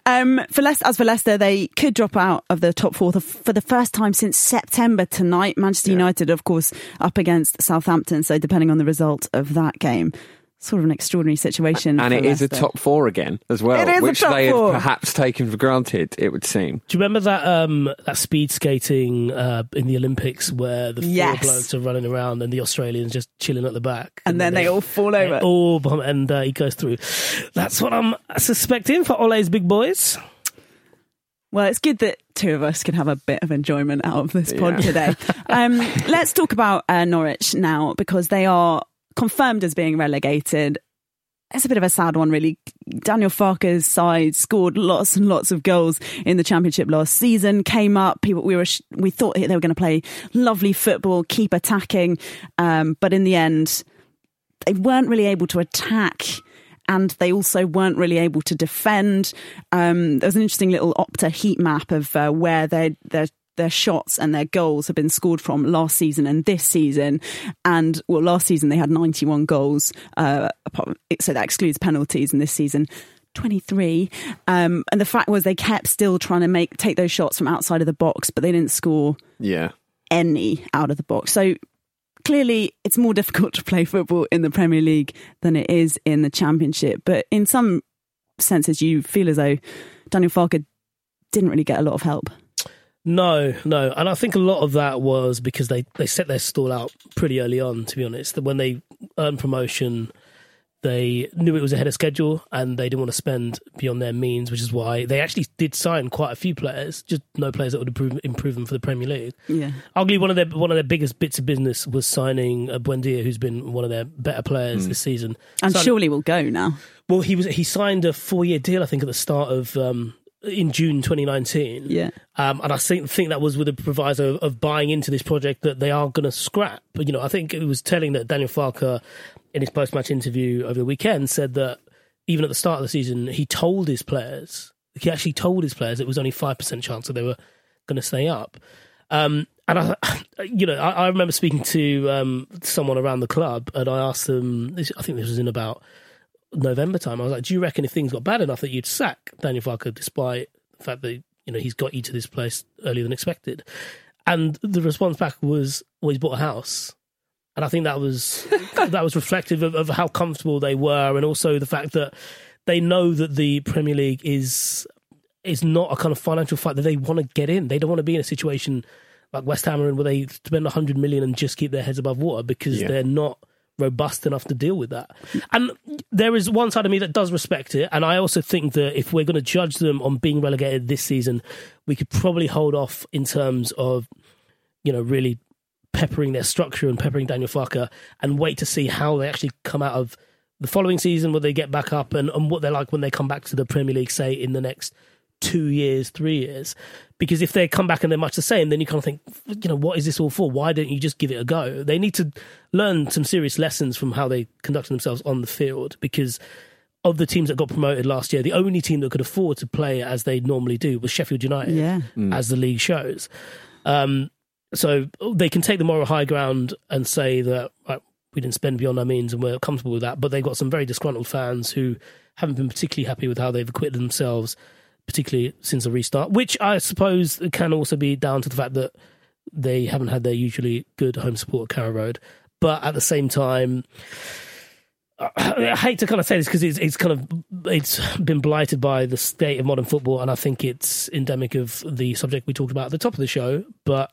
Um, for Leicester, as for Leicester, they could drop out of the top four for the first time since September tonight. Manchester United, of course, up against Southampton. So depending on the result of that game, sort of an extraordinary situation. And for it is a top four again as well, It is a which top they four. have perhaps taken for granted. It would seem. Do you remember that um, that speed skating uh, in the Olympics where the four Yes. blokes are running around and the Australians just chilling at the back, And then they all fall over. Oh, and uh, he goes through. That's what I'm suspecting for Ole's big boys. Well, it's good that two of us can have a bit of enjoyment out of this pod Yeah. today. <laughs> Um, let's talk about uh, Norwich now because they are confirmed as being relegated. It's a bit of a sad one, really. Daniel Farke's side scored lots and lots of goals in the championship last season. Came up, people we were we thought they were going to play lovely football, keep attacking, um, but in the end, they weren't really able to attack and they also weren't really able to defend. Um, there was an interesting little Opta heat map of uh, where their their their shots and their goals have been scored from last season and this season. And well, last season they had 91 goals, uh, so that excludes penalties. And this season. 23 um, and the fact was they kept still trying to make take those shots from outside of the box but they didn't score Yeah. any out of the box. So clearly, it's more <laughs> difficult to play football in the Premier League than it is in the Championship. But in some senses, you feel as though Daniel Farke didn't really get a lot of help. No, no, and I think a lot of that was because they they set their stall out pretty early on. To be honest, That when they earned promotion, they knew it was ahead of schedule and they didn't want to spend beyond their means, which is why they actually did sign quite a few players, just no players that would improve, improve them for the Premier League. Yeah. Arguably, one of their one of their biggest bits of business was signing uh, Buendia, who's been one of their better players this season. And Signed- surely will go now. well, he was he signed a four year deal, I think, at the start of um, in June 2019. Yeah. Um, and I think think that was with a proviso of buying into this project that they are going to scrap. But you know, I think it was telling that Daniel Farke in his post match interview over the weekend said that even at the start of the season, he told his players, he actually told his players it was only five percent chance that they were going to stay up. Um, and I, <sighs> you know, I, I remember speaking to um, someone around the club, and I asked them. I think this was in about November time. I was like, "Do you reckon if things got bad enough that you'd sack Daniel Farke, despite the fact that you know he's got you to this place earlier than expected?" And the response back was, "Well, he's bought a house." And I think that was <laughs> that was reflective of, of how comfortable they were, and also the fact that they know that the Premier League is is not a kind of financial fight that they want to get in. They don't want to be in a situation like West Ham are in where they spend 100 million and just keep their heads above water because Yeah. they're not robust enough to deal with that. And there is one side of me that does respect it. And I also think that if we're going to judge them on being relegated this season, we could probably hold off in terms of, you know, really peppering their structure and peppering Daniel Farke and wait to see how they actually come out of the following season, where they get back up and, and what they're like when they come back to the Premier League, say, in the next two years, three years. Because if they come back and they're much the same, then you kind of think, you know, what is this all for? Why don't you just give it a go? They need to learn some serious lessons from how they conducted themselves on the field because of the teams that got promoted last year, the only team that could afford to play as they normally do was Sheffield United, Yeah. as the league shows. Um, so they can take the moral high ground and say that right, we didn't spend beyond our means and we're comfortable with that. But they've got some very disgruntled fans who haven't been particularly happy with how they've acquitted themselves, particularly since the restart, which I suppose can also be down to the fact that they haven't had their usually good home support at Carrow Road. But at the same time, I hate to kind of say this because it's, it's kind of it's been blighted by the state of modern football, and I think it's endemic of the subject we talked about at the top of the show. But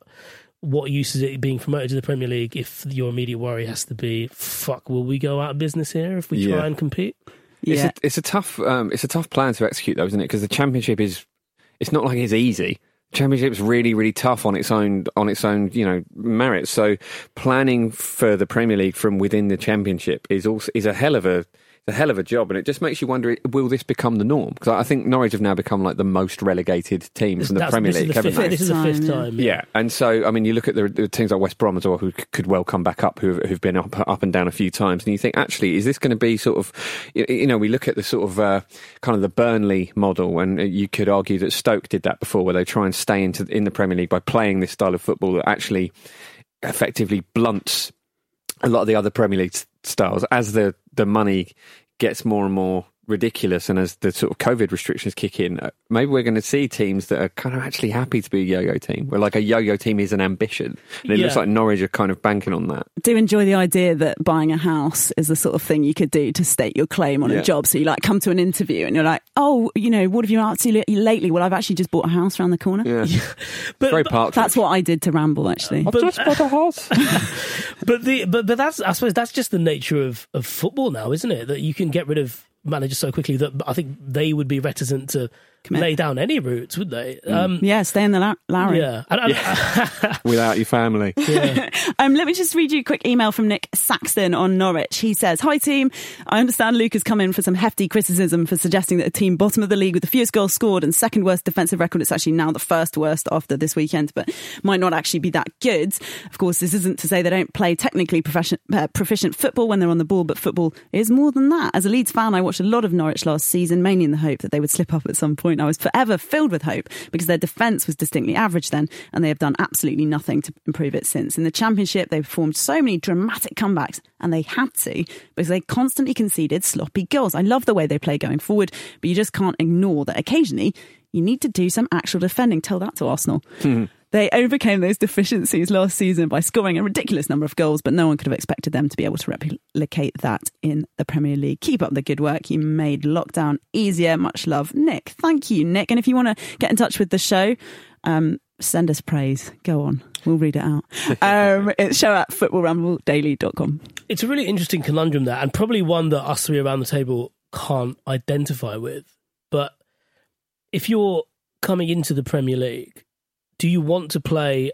what use is it being promoted to the Premier League if your immediate worry has to be, "Fuck, will we go out of business here if we try Yeah. and compete?" It's, a, it's a tough um, it's a tough plan to execute though, isn't it? Because the championship is it's not like it's easy. Championship's really really tough on its own on its own you know merits. So planning for the Premier League from within the championship is also is a hell of a a hell of a job, and it just makes you wonder: will this become the norm? Because I think Norwich have now become like the most relegated team from the That's- Premier this is League. the fifth, they? this is the fifth Time, yeah. Yeah, and so I mean, you look at the, the teams like West Brom as well, who could well come back up, who who've been up up and down a few times, and you think, actually, is this going to be sort of, you you know, we look at the sort of uh, kind of the Burnley model, and uh, you could argue that Stoke did that before, where they try and stay into in the Premier League by playing this style of football that actually effectively blunts a lot of the other Premier League styles as the the money gets more and more ridiculous and as the sort of COVID restrictions kick in, uh, maybe we're going to see teams that are kind of actually happy to be a yo-yo team, where like a yo-yo team is an ambition. And it looks like Norwich are kind of banking on that. do enjoy the idea that buying a house is the sort of thing you could do to state your claim on Yeah. a job. So you like come to an interview and you're like, oh, you know, what have you been up to li- lately? Well, I've actually just bought a house around the corner. Yeah, <laughs> But, very but. That's what I did to Ramble, actually. I've but, just bought a house. <laughs> but the but but that's I suppose that's just the nature of of football now, isn't it? That you can get rid of managers so quickly that I think they would be reticent to Commit. lay down any roots, would they? Um, Yeah, stay in the la- Larry. yeah. And, and- <laughs> Without your family. <laughs> Um, let me just read you a quick email from Nick Saxton on Norwich. He says, Hi team, I understand Luke has come in for some hefty criticism for suggesting that a team bottom of the league with the fewest goals scored and second worst defensive record, it's actually now the first worst after this weekend, but might not actually be that good. Of course, this isn't to say they don't play technically proficient, uh, proficient football when they're on the ball, but football is more than that. As a Leeds fan, I watched a lot of Norwich last season, mainly in the hope that they would slip up at some point. I was forever filled with hope because their defence was distinctly average then, and they have done absolutely nothing to improve it since. In the Championship, they performed so many dramatic comebacks, and they had to because they constantly conceded sloppy goals. I love the way they play going forward, but you just can't ignore that occasionally you need to do some actual defending. Tell that to Arsenal. Hmm. They overcame those deficiencies last season by scoring a ridiculous number of goals, but no one could have expected them to be able to replicate that in the Premier League. Keep up the good work. You made lockdown easier. Much love, Nick. Thank you, Nick. And if you want to get in touch with the show, um, send us praise. Go on. We'll read it out. <laughs> Um, it's show at footballrambledaily.com. it's a really interesting conundrum there, and probably one that us three around the table can't identify with. But if you're coming into the Premier League, do you want to play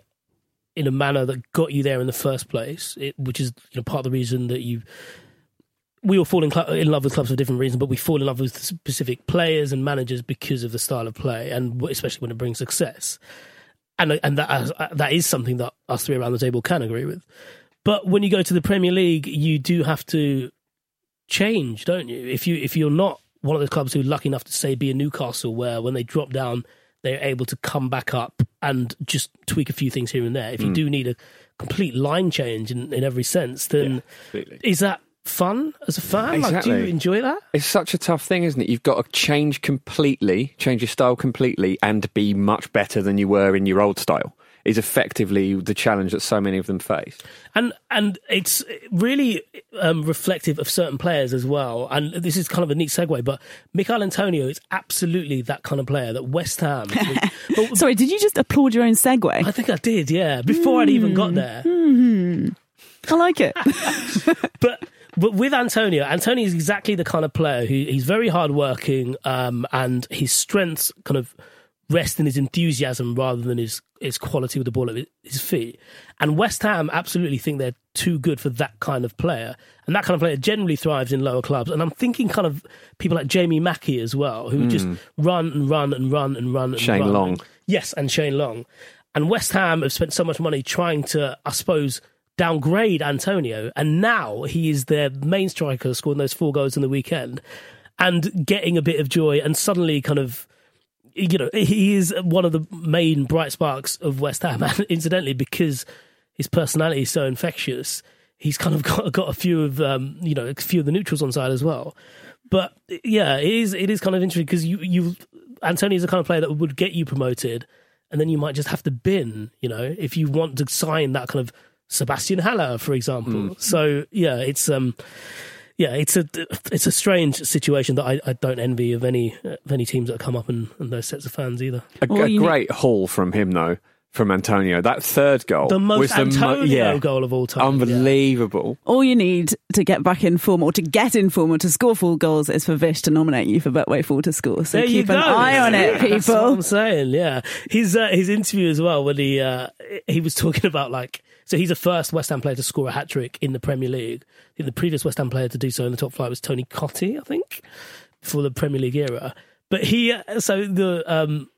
in a manner that got you there in the first place? It, which is you know part of the reason that you. We all fall in, cl- in love with clubs for different reasons, but we fall in love with specific players and managers because of the style of play, and especially when it brings success. And and that uh, that is something that us three around the table can agree with. But when you go to the Premier League, you do have to change, don't you? If you if you're not one of the clubs who are lucky enough to say be a Newcastle, where when they drop down, they're able to come back up and just tweak a few things here and there. If you hmm. do need a complete line change in, in every sense, then completely. is that fun as a fan? Like, do you enjoy that? It's such a tough thing, isn't it? You've got to change completely, change your style completely, and be much better than you were in your old style. Is effectively the challenge that so many of them face. and and it's really um, reflective of certain players as well. And this is kind of a neat segue, but Michael Antonio is absolutely that kind of player that West Ham. <laughs> but, Sorry, did you just applaud your own segue? I think I did, yeah, before I'd even got there. I like it. <laughs> <laughs> But but with Antonio, Antonio is exactly the kind of player who he's very hardworking, um, and his strengths kind of rest in his enthusiasm rather than his his quality with the ball at his feet. And West Ham absolutely think they're too good for that kind of player, and that kind of player generally thrives in lower clubs. And I'm thinking kind of people like Jamie Mackie as well, who just hmm. run and run and run and run. And Shane run. Long. yes, and Shane Long. And West Ham have spent so much money trying to, I suppose, downgrade Antonio, and now he is their main striker, scoring those four goals in the weekend, and getting a bit of joy, and suddenly kind of. You know, he is one of the main bright sparks of West Ham. <laughs> And incidentally, because his personality is so infectious, he's kind of <laughs> got got a few of um, you know a few of the neutrals on side as well. But yeah, it is it is kind of interesting because you you Antonio is the kind of player that would get you promoted, and then you might just have to bin. You know, if you want to sign that kind of Sebastian Haller, for example. So yeah, it's um. Yeah, it's a it's a strange situation that I, I don't envy of any of any teams that come up and, and those sets of fans either. A, All a you need- great haul from him, though, from Antonio. That third goal The most was the mo- Antonio yeah, goal of all time. yeah. Unbelievable. All you need to get back in form or to get in form or to score full goals is for Vish to nominate you for Betway Four to Score. So There you keep an eye on it, <laughs> That's what I'm saying. Yeah, his uh, his interview as well when he uh, he was talking about like so he's the first West Ham player to score a hat trick in the Premier League. I think the previous West Ham player to do so in the top flight was Tony Cottee, I think, for the Premier League era. But he uh, so the um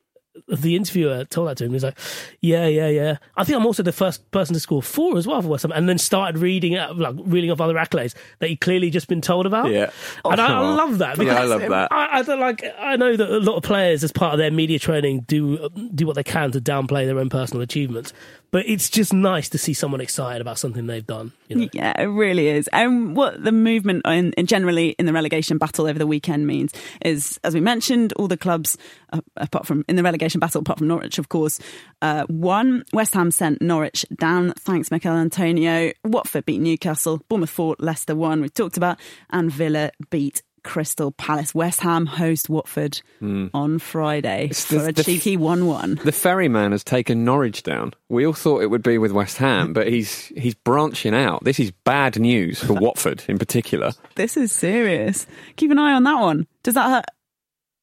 the interviewer told that to him. He's like, "Yeah, yeah, yeah. I think I'm also the first person to score four as well for West Ham." And then started reading it, like reading off other accolades that he clearly just been told about. Yeah. and oh, I, I love that. Yeah, I love that. I, I don't like. I know that a lot of players, as part of their media training, do do what they can to downplay their own personal achievements. But it's just nice to see someone excited about something they've done. You know? Yeah, it really is. And what the movement in, in generally in the relegation battle over the weekend means is, as we mentioned, all the clubs, uh, apart from in the relegation battle, apart from Norwich, of course, uh. West Ham sent Norwich down. Thanks, Michael Antonio. Watford beat Newcastle. Bournemouth fought. Leicester won. We talked about, and Villa beat Crystal Palace. West Ham host Watford on Friday. It's the- for a cheeky one-one. The ferryman has taken Norwich down. We all thought it would be with West Ham, but he's he's branching out. This is bad news for <laughs> Watford in particular. This is serious. Keep an eye on that one. Does that hurt?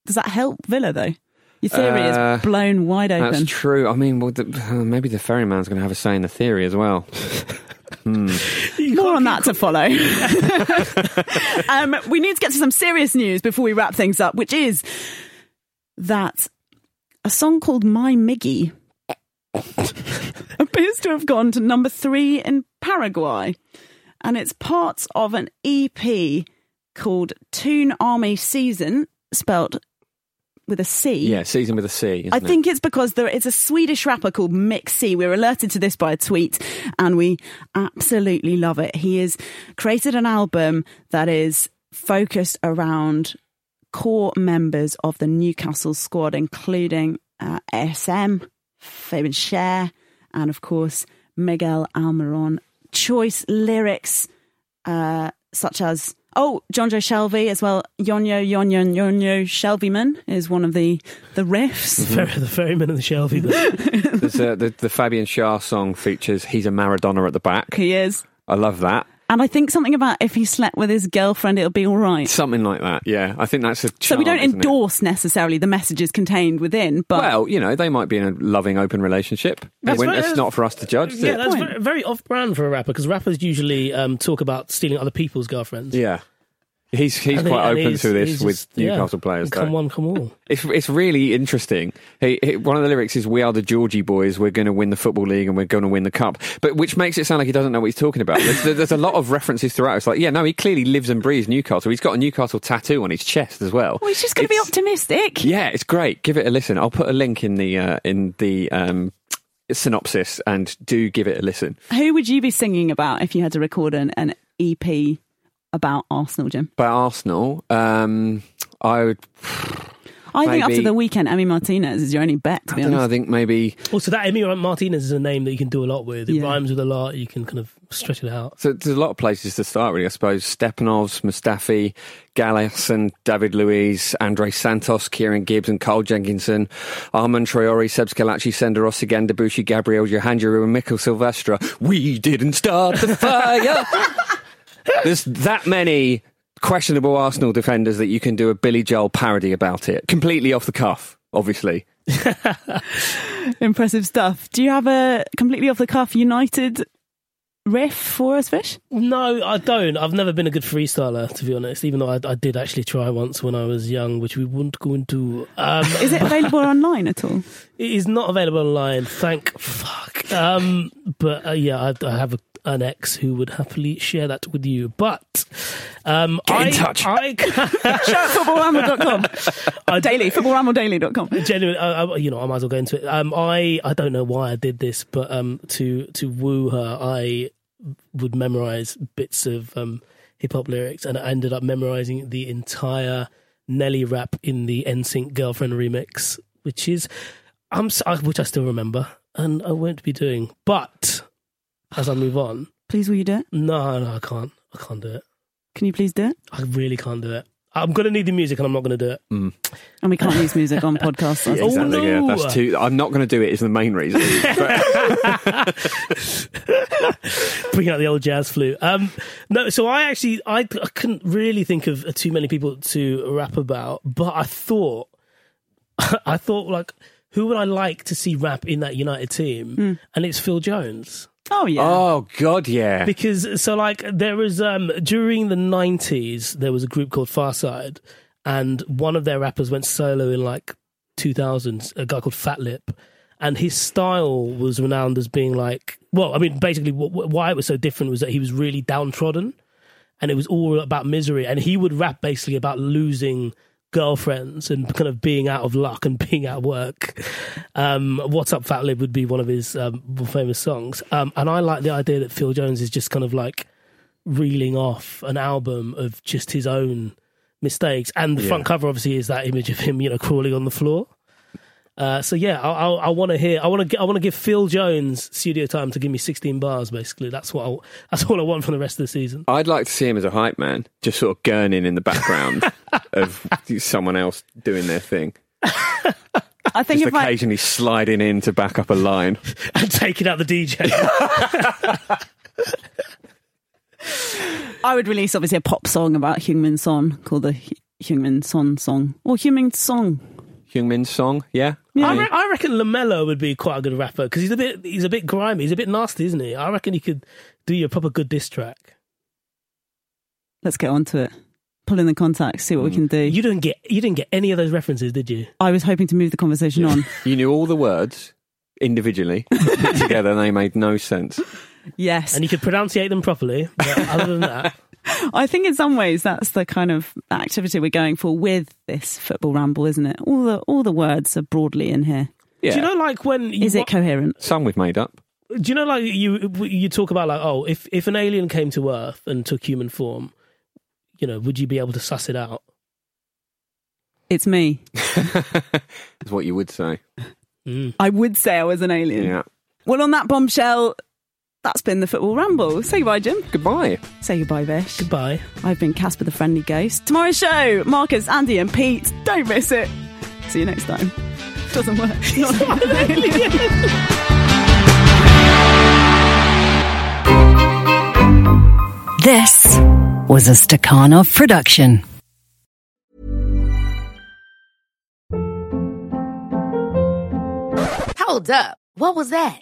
Does that help Villa though? Your theory Uh, is blown wide open. That's true. I mean, well, the, uh, maybe the ferryman's going to have a say in the theory as well. <laughs> More on that to follow. <laughs> um, we need to get to some serious news before we wrap things up, which is that a song called My Miggy <laughs> appears to have gone to number three in Paraguay. And it's part of an EP called Toon Army Season, spelt with a C. Yeah, season with a C. I it? think it's because there is a Swedish rapper called Mick C. We were alerted to this by a tweet and we absolutely love it. He has created an album that is focused around core members of the Newcastle squad, including uh, ASM, Fabian Schär, and of course Miguel Almiron. Choice lyrics uh, such as oh Jonjo Shelvey as well. Yonyo Yonyo Yonyo Shelbyman is one of the the riffs. <laughs> The, ferry, the ferryman and the Shelby. bit. <laughs> There's a, the, the Fabian Schär song features "He's a Maradona" at the back. He is. I love that. And I think something about if he slept with his girlfriend, it'll be all right. Something like that. Yeah, I think that's a. So we don't isn't it? endorse necessarily the messages contained within, but Well, you know, they might be in a loving, open relationship. That's When- right. it's not for us to judge. yeah, that's very, very off-brand for a rapper because rappers usually um, talk about stealing other people's girlfriends. yeah. He's he's And quite and open he's- to this he's with just- yeah. Newcastle players. Come though. on, come on. It's it's really interesting. He, he, one of the lyrics is "We are the Georgie boys. We're going to win the football league and we're going to win the cup." But which makes it sound like he doesn't know what he's talking about. There's, there's a lot of references throughout. It's like, yeah, no, he clearly lives and breathes Newcastle. He's got a Newcastle tattoo on his chest as well. well, he's just going to be optimistic. Yeah, it's great. Give it a listen. I'll put a link in the uh, in the um, synopsis and do give it a listen. Who would you be singing about if you had to record an, an EP about Arsenal, Jim? About Arsenal, um, I would. I think after the weekend, Emi Martinez is your only bet, to I be don't know. I think maybe. Also, that Emi Martinez is a name that you can do a lot with. It Yeah. rhymes with a lot. You can kind of stretch it out. So there's a lot of places to start, really. I suppose Stepanovs, Mustafi, Gallas, and David Luiz, Andre Santos, Kieran Gibbs, and Carl Jenkinson, Armand Traore, Seb Squillaci, Senderos, again, Debuchy, Gabriel, Johan Djourou, and Mikael Silvestre. We didn't start the fire. <laughs> there's that many questionable Arsenal defenders that you can do a Billy Joel parody about it, completely off the cuff, obviously. <laughs> Impressive stuff. Do you have a completely off the cuff United riff for us, Vish? No, I don't. I've never been a good freestyler, to be honest. Even though I, I did actually try once when I was young, which we wouldn't go into. Um, Is it available <laughs> online at all? It is not available online. Thank fuck. Um, but uh, yeah, I, I have a, an ex who would happily share that with you. But um, Get in I, touch. I, <laughs> Shout footballramble.com. <laughs> I Daily, footballrambledaily.com. <laughs> genuinely, I, I, you know, I might as well go into it. Um, I I don't know why I did this, but um, to to woo her, I would memorize bits of um hip hop lyrics, and I ended up memorizing the entire Nelly rap in the NSYNC girlfriend remix, which is I'm which I still remember, and I won't be doing. But as I move on, Please, will you do it? no, no, I can't. I can't do it. Can you please do it? I really can't do it. I'm gonna need the music, and I'm not gonna do it. And we can't use music on podcasts. <laughs> that's Oh, Exactly, yeah. no. That's too. I'm not going to do it. Is the main reason. But- <laughs> <laughs> bring out the old jazz flute. Um, no, so I actually I, I couldn't really think of too many people to rap about, but I thought I thought like who would I like to see rap in that United team, and it's Phil Jones Oh, yeah. oh God, yeah. because so like there was um during the nineties there was a group called Pharcyde, and one of their rappers went solo in like two thousands, a guy called Fatlip. And his style was renowned as being like, well, I mean, basically, wh- wh- why it was so different was that he was really downtrodden, and it was all about misery. And he would rap basically about losing girlfriends and kind of being out of luck and <laughs> being out of work. Um, What's Up Fatlip would be one of his um, more famous songs. Um, and I like the idea that Phil Jones is just kind of like reeling off an album of just his own mistakes. And the Yeah. front cover obviously is that image of him, you know, crawling on the floor. Uh, so yeah, I, I, I want to hear. I want to. I want to give Phil Jones studio time to give me 16 bars. Basically, that's what. I, that's all I want from the rest of the season. I'd like to see him as a hype man, just sort of gurning in the background <laughs> of someone else doing their thing. I think Just if I, occasionally sliding in to back up a line. <laughs> and taking out the DJ. <laughs> I would release obviously a pop song about Heung-Min Son called the Heung-Min Son song or Heung-Min Song. Heung-Min Song, yeah? I, re- I reckon Lamela would be quite a good rapper because he's a bit. He's a bit grimy. He's a bit nasty, isn't he? I reckon he could do you a proper good diss track. Let's get on to it. Pull in the contacts, see what we hmm. can do. You didn't get. You didn't get any of those references, did you? I was hoping to move the conversation on. <laughs> You knew all the words individually, put together, and they made no sense. <laughs> yes. And you could pronunciate them properly. But other than that, <laughs> I think in some ways that's the kind of activity we're going for with this football ramble, isn't it? All the all the words are broadly in here. Yeah. do you know, like when you Is it wa- coherent? Some we've made up. do you know, like you you talk about like, oh, if if an alien came to Earth and took human form, you know, would you be able to suss it out? It's me. <laughs> is what you would say. Mm. I would say I was an alien. Yeah. Well, on that bombshell, that's been the football ramble. Say goodbye, Jim. Goodbye. Say goodbye, Vish. Goodbye. I've been Casper the Friendly Ghost. Tomorrow's show, Marcus, Andy, and Pete. Don't miss it. See you next time. Doesn't work. <laughs> This was a Stakhanov production. Hold up. What was that?